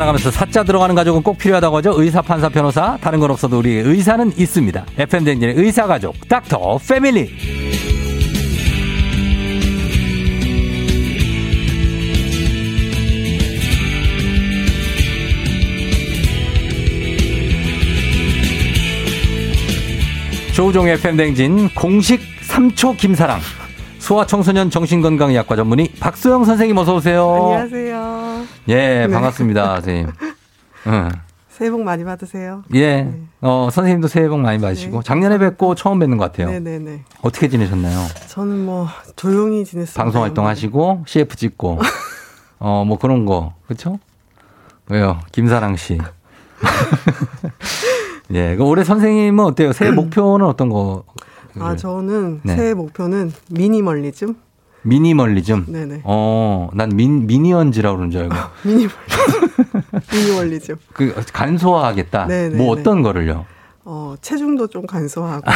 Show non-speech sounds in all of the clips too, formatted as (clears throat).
살아가면서 사자 들어가는 가족은 꼭 필요하다고 하죠. 의사, 판사, 변호사. 다른 건 없어도 우리 의사는 있습니다. FM 댕진의 의사 가족, 닥터 패밀리. 조우종의 FM 댕진 공식 3초 김사랑. 소아청소년 정신건강의학과 전문의 박소영 선생님 어서 오세요. 안녕하세요. 예, 네. 반갑습니다, 선생님. (laughs) 응. 새해 복 많이 받으세요. 예. 네. 어, 선생님도 새해 복 많이 받으시고 네. 작년에 뵙고 처음 뵙는 것 같아요. 네, 네, 네. 어떻게 지내셨나요? 저는 뭐 조용히 지냈어요. 방송 활동하시고 CF 찍고 (laughs) 어, 뭐 그런 거. 그렇죠? 왜요? 김사랑 씨. (laughs) 예. 그 올해 선생님은 어때요? 새해 목표는 어떤 거? 아, 저는 네. 새해 목표는 미니멀리즘. 미니멀리즘? 네네. 어, 난 민, 미니언즈라고 그러는 줄 알고. (laughs) 미니멀리즘. 미니멀리즘. (laughs) 그, 간소화하겠다? 네네. 뭐 어떤 거를요? 어, 체중도 좀 간소하고. 아,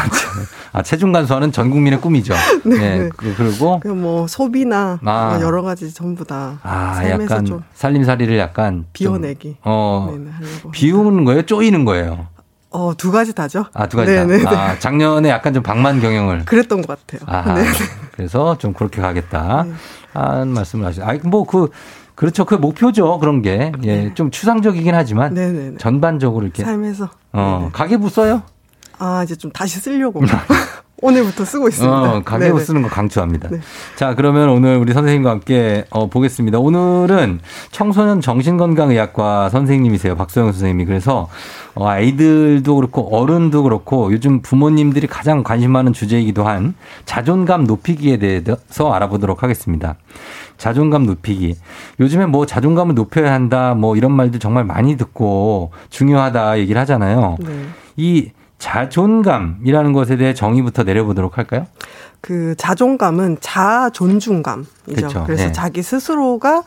아 체중 간소화는 전 국민의 꿈이죠. (laughs) 네. 네. 그, 그리고. 그 뭐, 소비나 아. 뭐 여러 가지 전부 다. 아, 약간 좀 살림살이를 약간. 비워내기. 좀, 어. 네네, 비우는 거예요? 쪼이는 거예요? 어, 두 가지 다죠. 아, 두 가지 네네 다. 아, 작년에 약간 좀 방만 경영을. 그랬던 것 같아요. 아, 네. 그래서 좀 그렇게 가겠다. 네. 하는 말씀을 하시죠. 아, 뭐 그, 그렇죠. 그 목표죠. 그런 게. 예, 네. 좀 추상적이긴 하지만. 네네 전반적으로 이렇게. 삶에서. 어, 네네. 가계부 써요? 아, 이제 좀 다시 쓰려고. (laughs) 오늘부터 쓰고 있습니다. 어, 가계부 쓰는 거 강추합니다. 네. 자, 그러면 오늘 우리 선생님과 함께 어, 보겠습니다. 오늘은 청소년 정신건강의학과 선생님이세요. 박소영 선생님이. 그래서 어, 아이들도 그렇고 어른도 그렇고 요즘 부모님들이 가장 관심 많은 주제이기도 한 자존감 높이기에 대해서 알아보도록 하겠습니다. 자존감 높이기. 요즘에 뭐 자존감을 높여야 한다 뭐 이런 말들 정말 많이 듣고 중요하다 얘기를 하잖아요. 네. 이 자존감이라는 것에 대해 정의부터 내려보도록 할까요? 그 자존감은 자존중감이죠. 그렇죠. 그래서 네. 자기 스스로가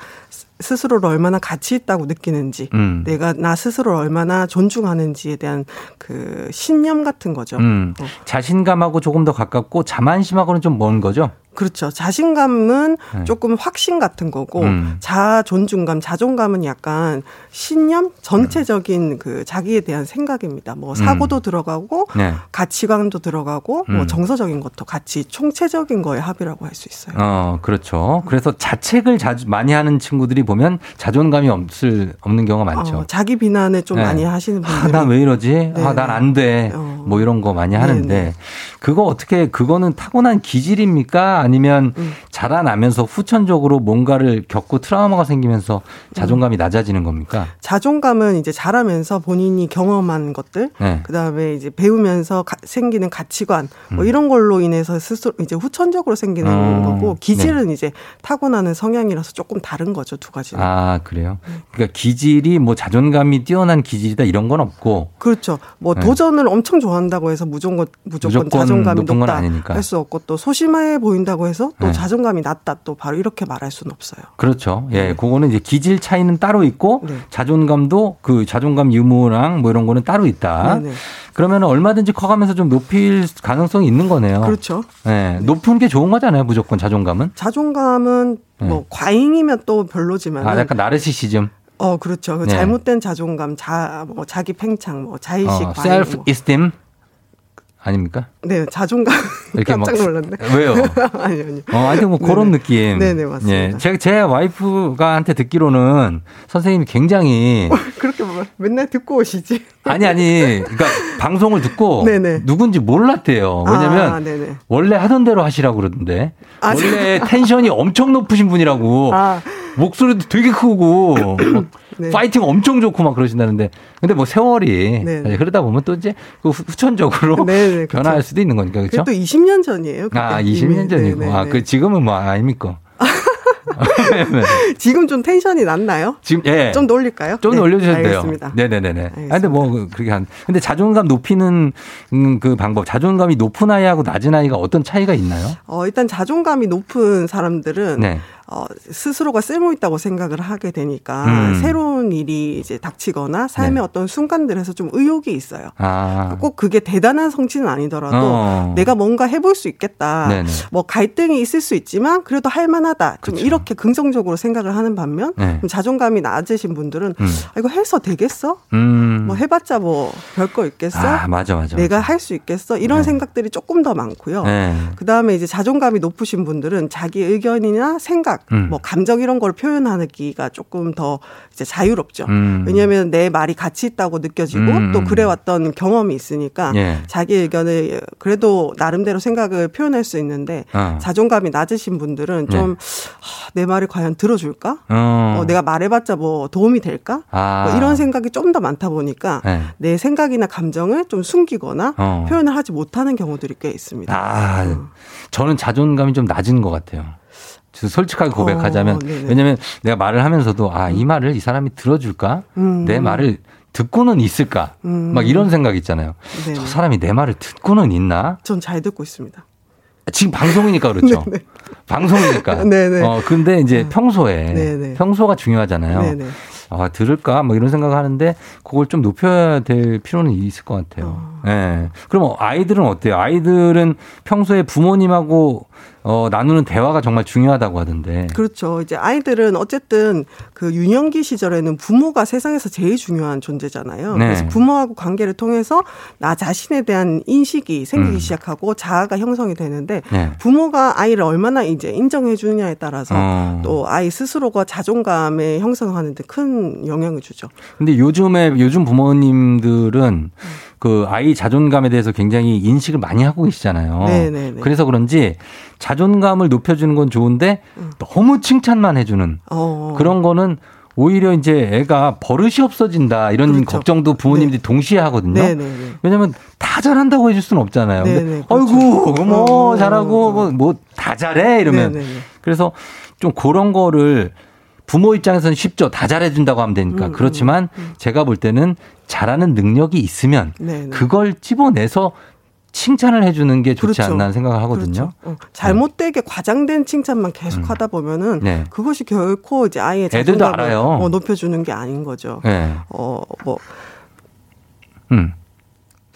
스스로를 얼마나 가치 있다고 느끼는지, 음. 내가 나 스스로를 얼마나 존중하는지에 대한 그 신념 같은 거죠. 음. 어. 자신감하고 조금 더 가깝고 자만심하고는 좀 먼 거죠. 그렇죠. 자신감은 네. 조금 확신 같은 거고 음. 자 존중감, 자존감은 약간 신념 전체적인 음. 그 자기에 대한 생각입니다. 뭐 사고도 음. 들어가고 네. 가치관도 들어가고 뭐 음. 정서적인 것도 같이 총체적인 거에 합이라고 할 수 있어요. 어, 그렇죠. 그래서 자책을 자주 많이 하는 친구들이 보면 자존감이 없을 없는 경우가 많죠. 어, 자기 비난을 좀 네. 많이 하시는 아, 분들이 아, 난 왜 이러지? 네. 아, 난 안 돼. 어. 뭐 이런 거 많이 하는데 네, 네. 그거 어떻게 그거는 타고난 기질입니까? 아니면 음. 자라나면서 후천적으로 뭔가를 겪고 트라우마가 생기면서 자존감이 음. 낮아지는 겁니까? 자존감은 이제 자라면서 본인이 경험한 것들, 네. 그 다음에 이제 배우면서 가, 생기는 가치관 뭐 음. 이런 걸로 인해서 스스로 이제 후천적으로 생기는 음. 거고 기질은 네. 이제 타고나는 성향이라서 조금 다른 거죠 두 가지는. 아 그래요? 네. 그러니까 기질이 뭐 자존감이 뛰어난 기질이다 이런 건 없고. 그렇죠. 뭐 네. 도전을 엄청 좋아한다고 해서 무조건 무조건, 무조건 자존감이 높다 할 수 없고 또 소심해 보인다 고 해서 또 네. 자존감이 낮다 또 바로 이렇게 말할 수는 없어요. 그렇죠. 예, 네. 그거는 이제 기질 차이는 따로 있고 네. 자존감도 그 자존감 유무랑 뭐 이런 거는 따로 있다. 네네. 네. 그러면 얼마든지 커가면서 좀 높일 가능성이 있는 거네요. 그렇죠. 네, 높은 게 좋은 거잖아요. 무조건 자존감은. 자존감은 뭐 네. 과잉이면 또 별로지만. 아, 약간 나르시시즘. 어, 그렇죠. 그 네. 잘못된 자존감, 자, 뭐 자기 팽창, 뭐 자의식, 어, 셀프 이스템. 아닙니까? 네, 자존감 (laughs) 이렇게 깜짝 놀랐네. 왜요? (laughs) 아니 아니. 어, 하여튼 뭐 네네. 그런 느낌. 네네 맞습니다. 예, 제, 제 와이프가 한테 듣기로는 선생님이 굉장히 (laughs) 그렇게 뭐 맨날 듣고 오시지. 아니 아니, 그러니까 방송을 듣고 네네. 누군지 몰랐대요. 왜냐면 아, 원래 하던 대로 하시라고 그러던데 아, 원래 텐션이 엄청 높으신 분이라고. 아. 목소리도 되게 크고 (clears throat) 네. 파이팅 엄청 좋고 막 그러신다는데 근데 뭐 세월이 네. 네. 그러다 보면 또 이제 그 후천적으로 네네, 네, 변화할 수도 있는 거니까 그렇죠? 또 20년 전이에요. 아 20년 전이고 네, 아그 지금은 뭐 아닙니까? (laughs) 지금 좀 텐션이 낮나요? 지금 예. 좀 놀릴까요? 좀 네, 올려주셔도 돼요. 네네네네. 알겠습니다. 아, 근데 뭐 그렇게 한 근데 자존감 높이는 음, 그 방법 자존감이 높은 아이하고 낮은 아이가 어떤 차이가 있나요? 어 일단 자존감이 높은 사람들은 네. 어, 스스로가 쓸모 있다고 생각을 하게 되니까 음. 새로운 일이 이제 닥치거나 삶의 네. 어떤 순간들에서 좀 의욕이 있어요. 아. 꼭 그게 대단한 성취는 아니더라도 어. 내가 뭔가 해볼 수 있겠다. 네네. 뭐 갈등이 있을 수 있지만 그래도 할 만하다. 좀 그쵸. 이렇게 이렇게 긍정적으로 생각을 하는 반면 네. 자존감이 낮으신 분들은 음. 아, 이거 해서 되겠어? 음. 뭐 해봤자 뭐 별거 있겠어? 아, 맞아, 맞아. 내가 할 수 있겠어? 이런 네. 생각들이 조금 더 많고요. 네. 그 다음에 이제 자존감이 높으신 분들은 자기 의견이나 생각, 음. 뭐 감정 이런 걸 표현하기가 조금 더 이제 자유롭죠. 음. 왜냐하면 내 말이 가치 있다고 느껴지고 음. 또 그래왔던 경험이 있으니까 예. 자기 의견을 그래도 나름대로 생각을 표현할 수 있는데 어. 자존감이 낮으신 분들은 좀내 예. 아, 말을 과연 들어줄까? 어. 어, 내가 말해봤자 뭐 도움이 될까? 아. 뭐 이런 생각이 좀 더 많다 보니까 예. 내 생각이나 감정을 좀 숨기거나 어. 표현을 하지 못하는 경우들이 꽤 있습니다. 아, 어. 저는 자존감이 좀 낮은 것 같아요. 솔직하게 고백하자면 어, 왜냐면 내가 말을 하면서도 아 이 말을 이 사람이 들어줄까 음. 내 말을 듣고는 있을까? 음. 막 이런 생각 있잖아요. 네네. 저 사람이 내 말을 듣고는 있나? 전 잘 듣고 있습니다. 지금 방송이니까 그렇죠. (laughs) 방송이니까. 네네. (laughs) 어, 근데 이제 음. 평소에 네네. 평소가 중요하잖아요. 아, 들을까? 뭐 이런 생각을 하는데 그걸 좀 높여야 될 필요는 있을 것 같아요. 어. 예. 그럼 아이들은 어때요? 아이들은 평소에 부모님하고 어, 나누는 대화가 정말 중요하다고 하던데. 그렇죠. 이제 아이들은 어쨌든 그 유년기 시절에는 부모가 세상에서 제일 중요한 존재잖아요. 네. 그래서 부모하고 관계를 통해서 나 자신에 대한 인식이 생기기 음. 시작하고 자아가 형성이 되는데 네. 부모가 아이를 얼마나 이제 인정해 주느냐에 따라서 어. 또 아이 스스로가 자존감에 형성하는 데 큰 영향을 주죠. 근데 요즘에 요즘 부모님들은 음. 그 아이 자존감에 대해서 굉장히 인식을 많이 하고 계시잖아요. 네네네. 그래서 그런지 자존감을 높여주는 건 좋은데 음. 너무 칭찬만 해주는 어. 그런 거는 오히려 이제 애가 버릇이 없어진다 이런 그렇죠. 걱정도 부모님들이 네. 동시에 하거든요. 네네네. 왜냐면 다 잘한다고 해줄 수는 없잖아요. 근데 그렇죠. 아이고 뭐 어. 잘하고 뭐다 뭐 잘해 이러면 네네네. 그래서 좀 그런 거를 부모 입장에서는 쉽죠. 다 잘해준다고 하면 되니까. 음, 음 그렇지만 음, 음. 제가 볼 때는 잘하는 능력이 있으면 네네. 그걸 집어내서 칭찬을 해주는 게 좋지 그렇죠. 않나 생각을 하거든요. 그렇죠. 어. 잘못되게 과장된 칭찬만 계속 음. 하다 보면은 네. 그것이 결코 이제 아이의 자존감을 어, 높여주는 게 아닌 거죠. 네. 어, 뭐. 음.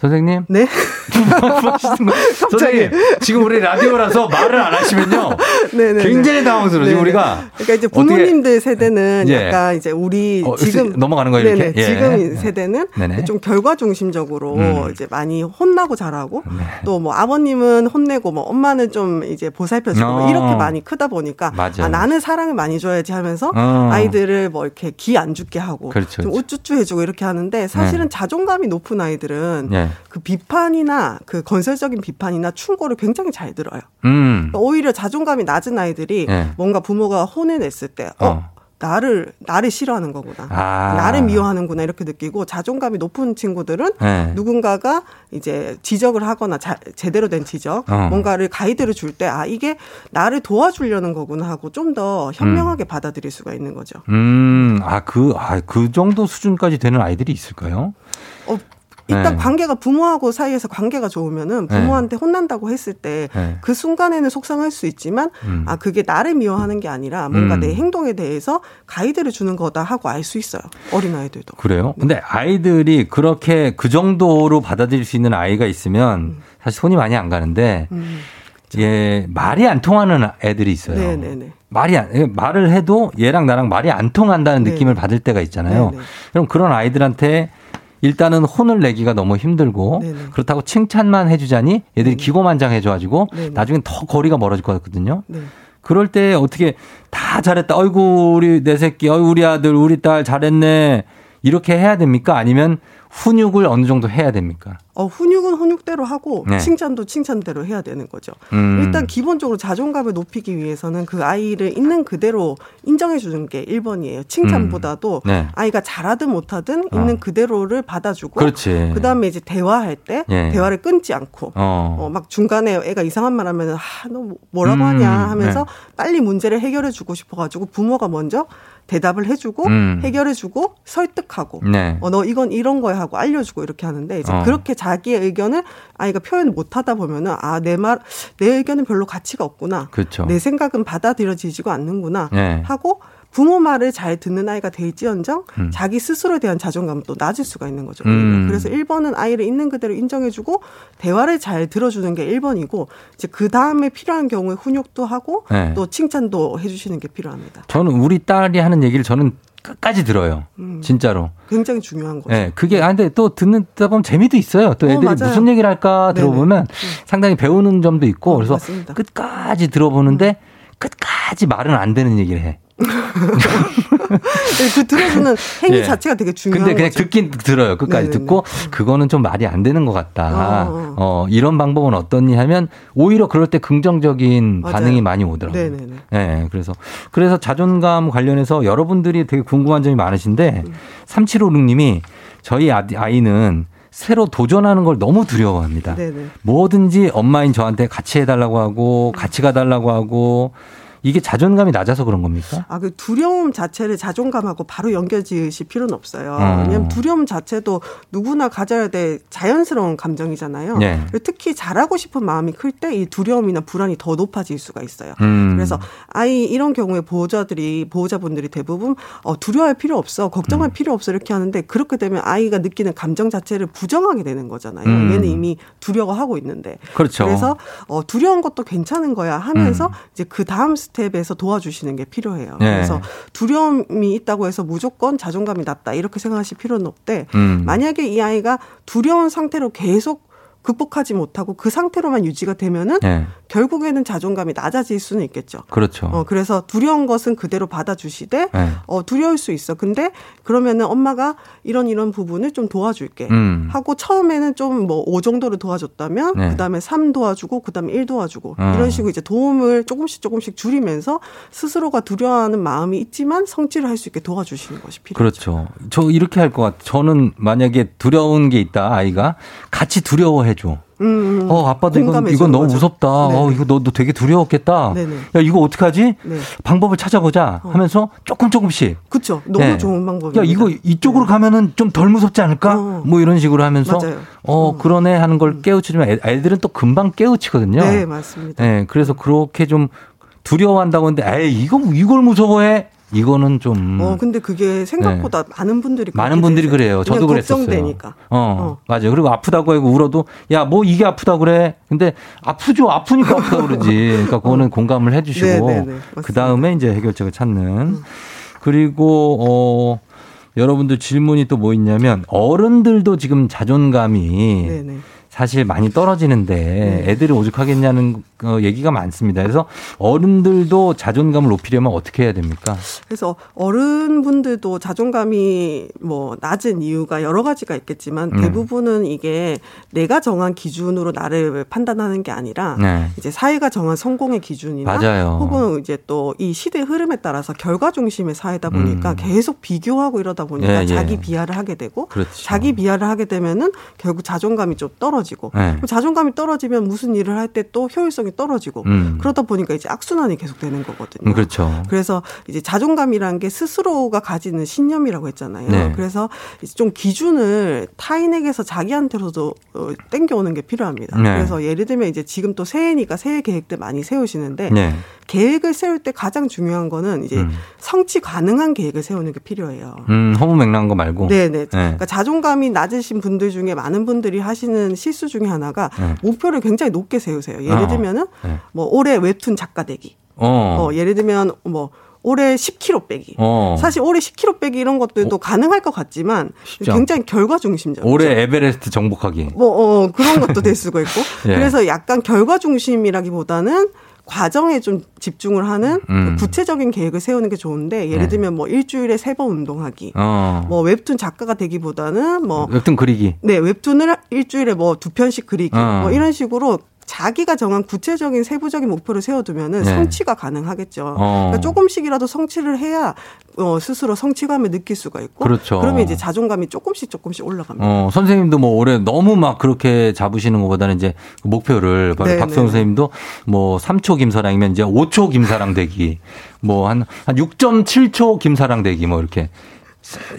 선생님? 네? (laughs) 선생님, 지금 우리 라디오라서 말을 안 하시면요. 네네 네, 굉장히 네. 당황스러워. 지금 우리가. 그러니까 이제 부모님들 세대는 예. 약간 이제 우리 어, 지금. 넘어가는 거예요, 이렇게? 예. 지금 세대는 네네. 좀 결과 중심적으로 음. 이제 많이 혼나고 자라고 네. 또뭐 아버님은 혼내고 뭐 엄마는 좀 이제 보살펴주고 어. 이렇게 많이 크다 보니까 아, 나는 사랑을 많이 줘야지 하면서 어. 아이들을 뭐 이렇게 기 안 죽게 하고 그렇죠, 좀 그렇죠. 우쭈쭈 해주고 이렇게 하는데 사실은 네. 자존감이 높은 아이들은 네. 그 비판이나 그 건설적인 비판이나 충고를 굉장히 잘 들어요. 음. 그러니까 오히려 자존감이 낮은 아이들이 네. 뭔가 부모가 혼을 냈을 때, 어, 어. 나를 나를 싫어하는 거구나. 아. 나를 미워하는구나 이렇게 느끼고 자존감이 높은 친구들은 네. 누군가가 이제 지적을 하거나 자, 제대로 된 지적, 어. 뭔가를 가이드를 줄 때 아 이게 나를 도와주려는 거구나 하고 좀 더 현명하게 음. 받아들일 수가 있는 거죠. 음, 아그아그 아, 그 정도 수준까지 되는 아이들이 있을까요? 어, 일단 네. 관계가 부모하고 사이에서 관계가 좋으면은 네. 부모한테 네. 혼난다고 했을 때그 네. 순간에는 속상할 수 있지만 음. 아 그게 나를 미워하는 게 아니라 뭔가 음. 내 행동에 대해서 가이드를 주는 거다 하고 알 수 있어요 어린 아이들도 그래요? 네. 근데 아이들이 그렇게 그 정도로 받아들일 수 있는 아이가 있으면 음. 사실 손이 많이 안 가는데 음. 예 말이 안 통하는 애들이 있어요. 네네네. 말이 안, 예, 말을 해도 얘랑 나랑 말이 안 통한다는 느낌을 받을 때가 있잖아요. 네네. 그럼 그런 아이들한테 일단은 혼을 내기가 너무 힘들고 네네. 그렇다고 칭찬만 해주자니 얘들이 기고만장해져가지고 나중엔 더 거리가 멀어질 것 같거든요. 네. 그럴 때 어떻게 다 잘했다. 어이구 우리 내 새끼, 어이 우리 아들, 우리 딸 잘했네. 이렇게 해야 됩니까? 아니면 훈육을 어느 정도 해야 됩니까? 어, 훈육은 훈육대로 하고 네. 칭찬도 칭찬대로 해야 되는 거죠. 음. 일단 기본적으로 자존감을 높이기 위해서는 그 아이를 있는 그대로 인정해 주는 게 1번이에요. 칭찬보다도 음. 네. 아이가 잘하든 못하든 있는 어. 그대로를 받아주고 그렇지. 그다음에 이제 대화할 때 네. 대화를 끊지 않고 어. 어. 막 중간에 애가 이상한 말 하면 아, 너 뭐라고 음. 하냐 하면서 네. 빨리 문제를 해결해 주고 싶어 가지고 부모가 먼저 대답을 해주고 음. 해결해주고 설득하고 네. 어, 너 이건 이런 거야 하고 알려주고 이렇게 하는데 이제 어. 그렇게 자기의 의견을 아이가 표현 못하다 보면은 아 내 말 내 의견은 별로 가치가 없구나. 그렇죠. 내 생각은 받아들여지지가 않는구나 네. 하고 부모 말을 잘 듣는 아이가 될지언정 음. 자기 스스로에 대한 자존감은 또 낮을 수가 있는 거죠. 음. 그래서 1번은 아이를 있는 그대로 인정해주고 대화를 잘 들어주는 게 1번이고 이제 그 다음에 필요한 경우에 훈육도 하고 네. 또 칭찬도 해주시는 게 필요합니다. 저는 우리 딸이 하는 얘기를 저는 끝까지 들어요. 음. 진짜로. 굉장히 중요한 거죠. 네, 그게 아 근데 또 듣는다 보면 재미도 있어요. 또 어, 애들이 어, 무슨 얘기를 할까 들어보면 네네. 상당히 배우는 점도 있고 어, 그래서 맞습니다. 끝까지 들어보는데 음. 끝까지 말은 안 되는 얘기를 해. 네, 그 들어주는 행위 예. 자체가 되게 중요한 근데 그냥 거죠. 듣긴 들어요. 끝까지 네네네. 듣고 그거는 좀 말이 안 되는 것 같다. 어, 어 이런 방법은 어떻니 하면 오히려 그럴 때 긍정적인 맞아요. 반응이 많이 오더라고요. 네네네. 네, 그래서 그래서 자존감 관련해서 여러분들이 되게 궁금한 점이 많으신데 음. 3756님이 저희 아이는 새로 도전하는 걸 너무 두려워합니다. 네네. 뭐든지 엄마인 저한테 같이 해달라고 하고 같이 가달라고 하고 이게 자존감이 낮아서 그런 겁니까? 아, 그 두려움 자체를 자존감하고 바로 연결 지으실 필요는 없어요. 어. 왜냐하면 두려움 자체도 누구나 가져야 될 자연스러운 감정이잖아요. 네. 특히 잘하고 싶은 마음이 클 때 이 두려움이나 불안이 더 높아질 수가 있어요. 음. 그래서 아이 이런 경우에 보호자들이 보호자분들이 대부분 어, 두려워할 필요 없어, 걱정할 음. 필요 없어 이렇게 하는데 그렇게 되면 아이가 느끼는 감정 자체를 부정하게 되는 거잖아요. 음. 얘는 이미 두려워하고 있는데. 그렇죠. 그래서 어, 두려운 것도 괜찮은 거야 하면서 음. 이제 그 다음 스텝에서 도와주시는 게 필요해요. 네. 그래서 두려움이 있다고 해서 무조건 자존감이 낮다 이렇게 생각하실 필요는 없대. 음. 만약에 이 아이가 두려운 상태로 계속 극복하지 못하고 그 상태로만 유지가 되면은 네. 결국에는 자존감이 낮아질 수는 있겠죠. 그렇죠. 어, 그래서 두려운 것은 그대로 받아주시되 네. 어, 두려울 수 있어. 근데 그러면은 엄마가 이런 이런 부분을 좀 도와줄게 음. 하고 처음에는 좀 뭐 5 정도를 도와줬다면 네. 그다음에 3 도와주고 그다음에 1 도와주고 음. 이런 식으로 이제 도움을 조금씩 조금씩 줄이면서 스스로가 두려워하는 마음이 있지만 성취를 할 수 있게 도와주시는 것이 필요하죠. 그렇죠. 저 이렇게 할 것 같아요. 저는 만약에 두려운 게 있다 아이가 같이 두려워해 해줘. 음, 음, 어, 아빠도 이건, 이건 너무 거죠. 무섭다. 네네. 어, 이거 너, 너 되게 두려웠겠다. 네네. 야, 이거 어떡하지? 네. 방법을 찾아보자 어. 하면서 조금 조금씩. 그쵸. 너무 네. 좋은 방법이야. 야, 이거 이쪽으로 네. 가면은 좀 덜 무섭지 않을까? 어. 뭐 이런 식으로 하면서. 맞아요. 어, 어. 그러네 하는 걸 음. 깨우치면 애들은 또 금방 깨우치거든요. 네, 맞습니다. 네, 그래서 그렇게 좀 두려워한다고 하는데, 에이, 이거, 이걸 무서워해? 이거는 좀. 어, 근데 그게 생각보다 네. 많은 분들이 많은 분들이 그래요. 저도 그랬었어요. 걱정되니까. 어, 어, 맞아요. 그리고 아프다고 하고 울어도 야, 뭐 이게 아프다 그래. 근데 아프죠. 아프니까 아프다 그러지. 그러니까 그거는 어. 공감을 해 주시고 네, 네, 네. 그다음에 이제 해결책을 찾는. 음. 그리고 어 여러분들 질문이 또 뭐 있냐면 어른들도 지금 자존감이 네네. 사실 많이 떨어지는데 네. 애들이 오죽하겠냐는 어, 얘기가 많습니다. 그래서 어른들도 자존감을 높이려면 어떻게 해야 됩니까? 그래서 어른분들도 자존감이 뭐 낮은 이유가 여러 가지가 있겠지만 음. 대부분은 이게 내가 정한 기준으로 나를 판단하는 게 아니라 네. 이제 사회가 정한 성공의 기준이나 맞아요. 혹은 이제 또 이 시대 흐름에 따라서 결과 중심의 사회다 보니까 음. 계속 비교하고 이러다 보니까 예, 예. 자기 비하를 하게 되고 그렇죠. 자기 비하를 하게 되면은 결국 자존감이 좀 떨어 떨어지고 네. 자존감이 떨어지면 무슨 일을 할 때 또 효율성이 떨어지고 음. 그러다 보니까 이제 악순환이 계속되는 거거든요. 음, 그렇죠. 그래서 이제 자존감이라는 게 스스로가 가지는 신념이라고 했잖아요. 네. 그래서 좀 기준을 타인에게서 자기한테로도 어, 땡겨오는 게 필요합니다. 네. 그래서 예를 들면 이제 지금 또 새해니까 새해 계획들 많이 세우시는데 네. 계획을 세울 때 가장 중요한 거는 이제 음. 성취 가능한 계획을 세우는 게 필요해요. 음, 허무맹랑한 거 말고. 네네. 네. 그러니까 자존감이 낮으신 분들 중에 많은 분들이 하시는 실수 중에 하나가 네. 목표를 굉장히 높게 세우세요. 예를 어. 들면은 네. 뭐 올해 웹툰 작가 되기. 어. 어 예를 들면 뭐 올해 10kg 빼기. 어. 사실 올해 10kg 빼기 이런 것들도 어. 가능할 것 같지만 굉장히 결과 중심적. 올해 에베레스트 정복하기. 뭐 어, 그런 것도 될 수가 있고. (laughs) 예. 그래서 약간 결과 중심이라기보다는 과정에 좀 집중을 하는 음. 구체적인 계획을 세우는 게 좋은데 예를 네. 들면 뭐 일주일에 세 번 운동하기, 어. 뭐 웹툰 작가가 되기보다는 뭐 웹툰 그리기, 네 웹툰을 일주일에 뭐 두 편씩 그리기, 어. 뭐 이런 식으로 자기가 정한 구체적인 세부적인 목표를 세워두면은 네. 성취가 가능하겠죠. 어. 그러니까 조금씩이라도 성취를 해야 어, 스스로 성취감을 느낄 수가 있고. 그렇죠. 그러면 이제 자존감이 조금씩 조금씩 올라갑니다. 어, 선생님도 뭐 올해 너무 막 그렇게 잡으시는 것보다는 이제 그 목표를 네, 박성 네. 선생님도 뭐 3초 김사랑이면 이제 5초 김사랑 되기 뭐 한 한 6.7초 김사랑 되기 뭐 이렇게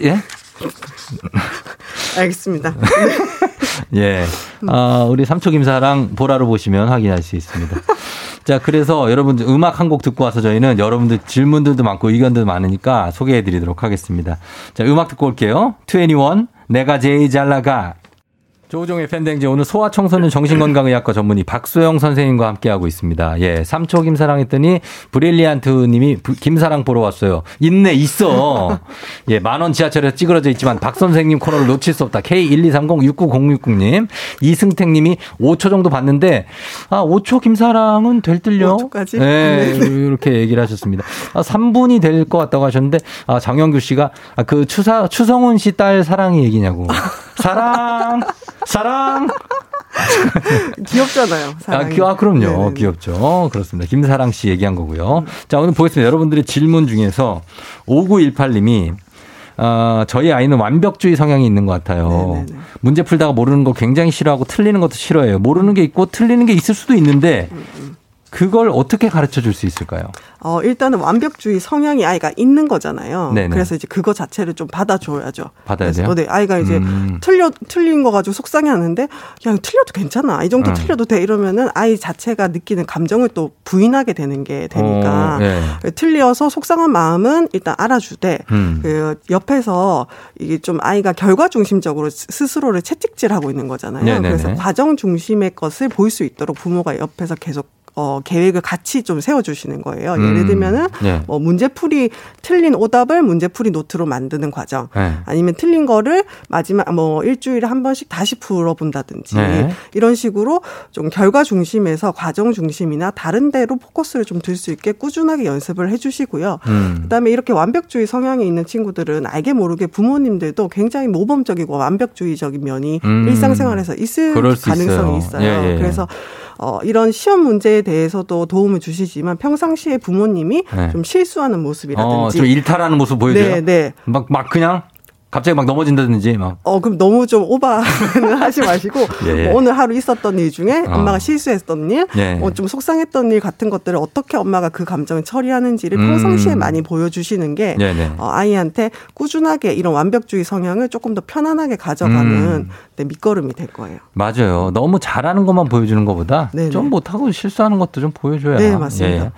예? (laughs) 알겠습니다. (laughs) (laughs) 예. 아, 우리 삼초 김사랑 보라로 보시면 확인할 수 있습니다. (laughs) 자, 그래서 여러분들 음악 한 곡 듣고 와서 저희는 여러분들 질문들도 많고 의견도 많으니까 소개해 드리도록 하겠습니다. 자, 음악 듣고 올게요. 21 내가 제일 잘 나가. 조우종의 팬댕지 오늘 소아청소년 정신건강의학과 전문의 박소영 선생님과 함께하고 있습니다. 예, 삼초 김사랑 했더니 브릴리안트 님이 김사랑 보러 왔어요. 있네, 있어. 예, 만원 지하철에서 찌그러져 있지만 박 선생님 코너를 놓칠 수 없다. K123069060님. 이승택 님이 5초 정도 봤는데, 아, 5초 김사랑은 될 뜰려? 5초까지? 네, 이렇게 얘기를 하셨습니다. 아, 3분이 될 것 같다고 하셨는데, 아, 장영규 씨가, 아, 그 추사, 추성훈 씨 딸 사랑이 얘기냐고. (laughs) 사랑! 사랑. 귀엽잖아요. 사랑이. 아, 아 그럼요. 네네네. 귀엽죠. 그렇습니다. 김사랑 씨 얘기한 거고요. 자, 오늘 보겠습니다. 여러분들의 질문 중에서 5918님이 어, 저희 아이는 완벽주의 성향이 있는 것 같아요. 네네네. 문제 풀다가 모르는 거 굉장히 싫어하고 틀리는 것도 싫어해요. 모르는 게 있고 틀리는 게 있을 수도 있는데 음, 음. 그걸 어떻게 가르쳐 줄 수 있을까요? 어, 일단은 완벽주의 성향이 아이가 있는 거잖아요. 네네. 그래서 이제 그거 자체를 좀 받아줘야죠. 받아야 돼요? 네, 아이가 이제 음. 틀려, 틀린 거 가지고 속상해 하는데, 야, 틀려도 괜찮아. 이 정도 음. 틀려도 돼. 이러면은 아이 자체가 느끼는 감정을 또 부인하게 되는 게 되니까. 오, 네. 틀려서 속상한 마음은 일단 알아주되, 음. 그 옆에서 이게 좀 아이가 결과 중심적으로 스스로를 채찍질하고 있는 거잖아요. 네네네. 그래서 과정 중심의 것을 보일 수 있도록 부모가 옆에서 계속 어, 계획을 같이 좀 세워주시는 거예요. 음. 예를 들면은 네. 뭐 문제풀이 틀린 오답을 문제풀이 노트로 만드는 과정, 네. 아니면 틀린 거를 마지막 뭐 일주일에 한 번씩 다시 풀어본다든지 네. 이런 식으로 좀 결과 중심에서 과정 중심이나 다른 데로 포커스를 좀 들 수 있게 꾸준하게 연습을 해주시고요. 음. 그다음에 이렇게 완벽주의 성향이 있는 친구들은 알게 모르게 부모님들도 굉장히 모범적이고 완벽주의적인 면이 음. 일상생활에서 있을 가능성이 있어요. 있어요. 예, 예. 그래서 어, 이런 시험 문제에 대해서도 도움을 주시지만 평상시에 부모님이 네. 좀 실수하는 모습이라든지 어, 좀 일탈하는 모습 보여줘요. 네, 네. 막, 막 그냥 갑자기 막 넘어진다든지 막. 어 그럼 너무 좀 오바는 (laughs) 하지 마시고 예. 뭐 오늘 하루 있었던 일 중에 어. 엄마가 실수했던 일, 예. 어, 좀 속상했던 일 같은 것들을 어떻게 엄마가 그 감정을 처리하는지를 음. 평상시에 많이 보여주시는 게 어, 아이한테 꾸준하게 이런 완벽주의 성향을 조금 더 편안하게 가져가는 음. 네, 밑거름이 될 거예요. 맞아요. 너무 잘하는 것만 보여주는 것보다 네네. 좀 못하고 실수하는 것도 좀 보여줘야. 네 맞습니다. 예.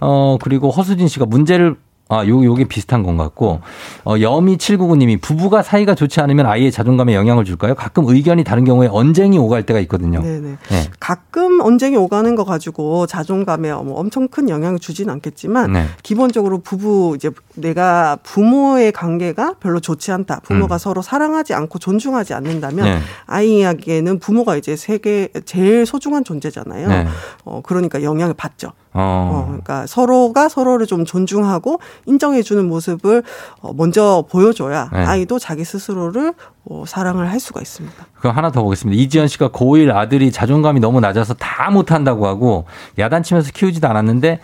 어 그리고 허수진 씨가 문제를 아, 요, 요게 비슷한 건 같고, 어, 여미799님이 부부가 사이가 좋지 않으면 아이의 자존감에 영향을 줄까요? 가끔 의견이 다른 경우에 언쟁이 오갈 때가 있거든요. 네네. 네. 가끔 언쟁이 오가는 거 가지고 자존감에 뭐 엄청 큰 영향을 주진 않겠지만, 네. 기본적으로 부부, 이제 내가 부모의 관계가 별로 좋지 않다. 부모가 음. 서로 사랑하지 않고 존중하지 않는다면, 네. 아이에게는 부모가 이제 세계 제일 소중한 존재잖아요. 네. 어, 그러니까 영향을 받죠. 어. 어. 그러니까 서로가 서로를 좀 존중하고 인정해주는 모습을 어, 먼저 보여줘야 네. 아이도 자기 스스로를 어, 사랑을 할 수가 있습니다. 그럼 하나 더 보겠습니다. 이지연 씨가 고1 아들이 자존감이 너무 낮아서 다 못한다고 하고 야단치면서 키우지도 않았는데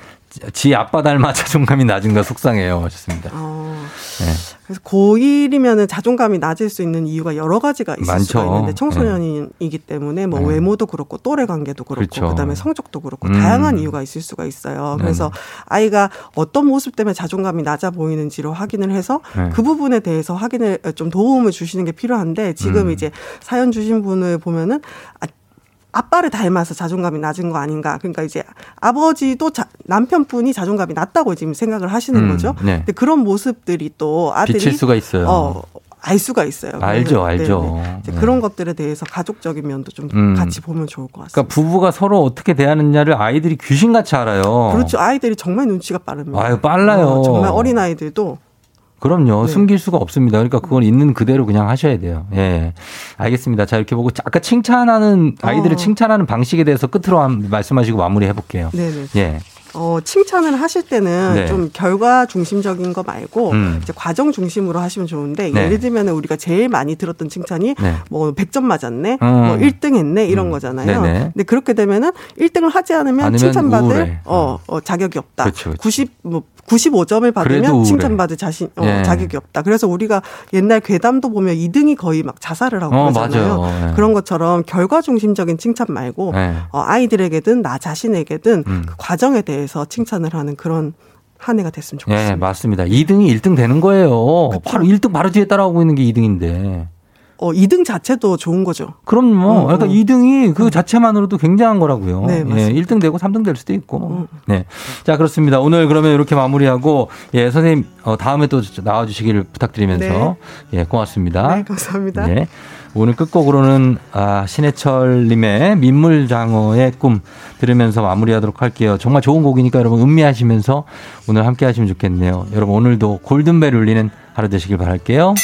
지 아빠 닮아 자존감이 낮은가 속상해요. 하셨습니다. 어, 네. 그래서 고1이면은 자존감이 낮을 수 있는 이유가 여러 가지가 있을 많죠. 수가 있는데 청소년이기 때문에 뭐 네. 외모도 그렇고 또래 관계도 그렇고 그렇죠. 그다음에 성적도 그렇고 음. 다양한 이유가 있을 수가 있어요. 그래서 네. 아이가 어떤 모습 때문에 자존감이 낮아 보이는지로 확인을 해서 네. 그 부분에 대해서 확인을 좀 도움을 주시는 게 필요한데 지금 음. 이제 사연 주신 분을 보면은 아, 아빠를 닮아서 자존감이 낮은 거 아닌가. 그러니까 이제 아버지도 자, 남편분이 자존감이 낮다고 지금 생각을 하시는 음, 거죠. 네. 근데 그런 모습들이 또 아들이 비칠 수가 있어요. 어, 알 수가 있어요. 알죠, 알죠. 네. 그런 것들에 대해서 가족적인 면도 좀 음. 같이 보면 좋을 것 같습니다. 그러니까 부부가 서로 어떻게 대하느냐를 아이들이 귀신같이 알아요. 그렇죠. 아이들이 정말 눈치가 빠릅니다. 아유, 빨라요. 어, 정말 어린 아이들도 그럼요. 네. 숨길 수가 없습니다. 그러니까 그건 있는 그대로 그냥 하셔야 돼요. 예. 알겠습니다. 자, 이렇게 보고 아까 칭찬하는 아이들을 어. 칭찬하는 방식에 대해서 끝으로 한 말씀하시고 마무리 해 볼게요. 네. 예. 어, 칭찬을 하실 때는 네. 좀 결과 중심적인 거 말고 음. 이제 과정 중심으로 하시면 좋은데 네. 예를 들면 우리가 제일 많이 들었던 칭찬이 네. 뭐 100점 맞았네, 음. 뭐 1등 했네 이런 음. 거잖아요. 네네. 근데 그렇게 되면은 1등을 하지 않으면 칭찬받을 어, 어, 자격이 없다. 그쵸, 그쵸. 90 뭐 95점을 받으면 칭찬받을 자신 어, 예. 자격이 없다. 그래서 우리가 옛날 괴담도 보면 2등이 거의 막 자살을 하고 어, 그러잖아요. 예. 그런 것처럼 결과 중심적인 칭찬 말고 예. 어, 아이들에게든 나 자신에게든 음. 그 과정에 대해 서 칭찬을 하는 그런 한 해가 됐으면 좋겠습니다. 네, 맞습니다. 2등이 1등 되는 거예요. 그쵸? 바로 1등 바로 뒤에 따라오고 있는 게 2등인데. 어, 2등 자체도 좋은 거죠. 그럼요. 어, 그러니까 어. 2등이 그 음. 자체만으로도 굉장한 거라고요. 네, 맞습니다. 예, 1등 되고 3등 될 수도 있고. 음. 네. 자, 그렇습니다. 오늘 그러면 이렇게 마무리하고 예, 선생님 어, 다음에 또 나와 주시기를 부탁드리면서 네. 예, 고맙습니다. 네, 감사합니다. 네. 오늘 끝곡으로는 아, 신해철님의 민물장어의 꿈 들으면서 마무리하도록 할게요. 정말 좋은 곡이니까 여러분 음미하시면서 오늘 함께 하시면 좋겠네요. 여러분 오늘도 골든벨 울리는 하루 되시길 바랄게요.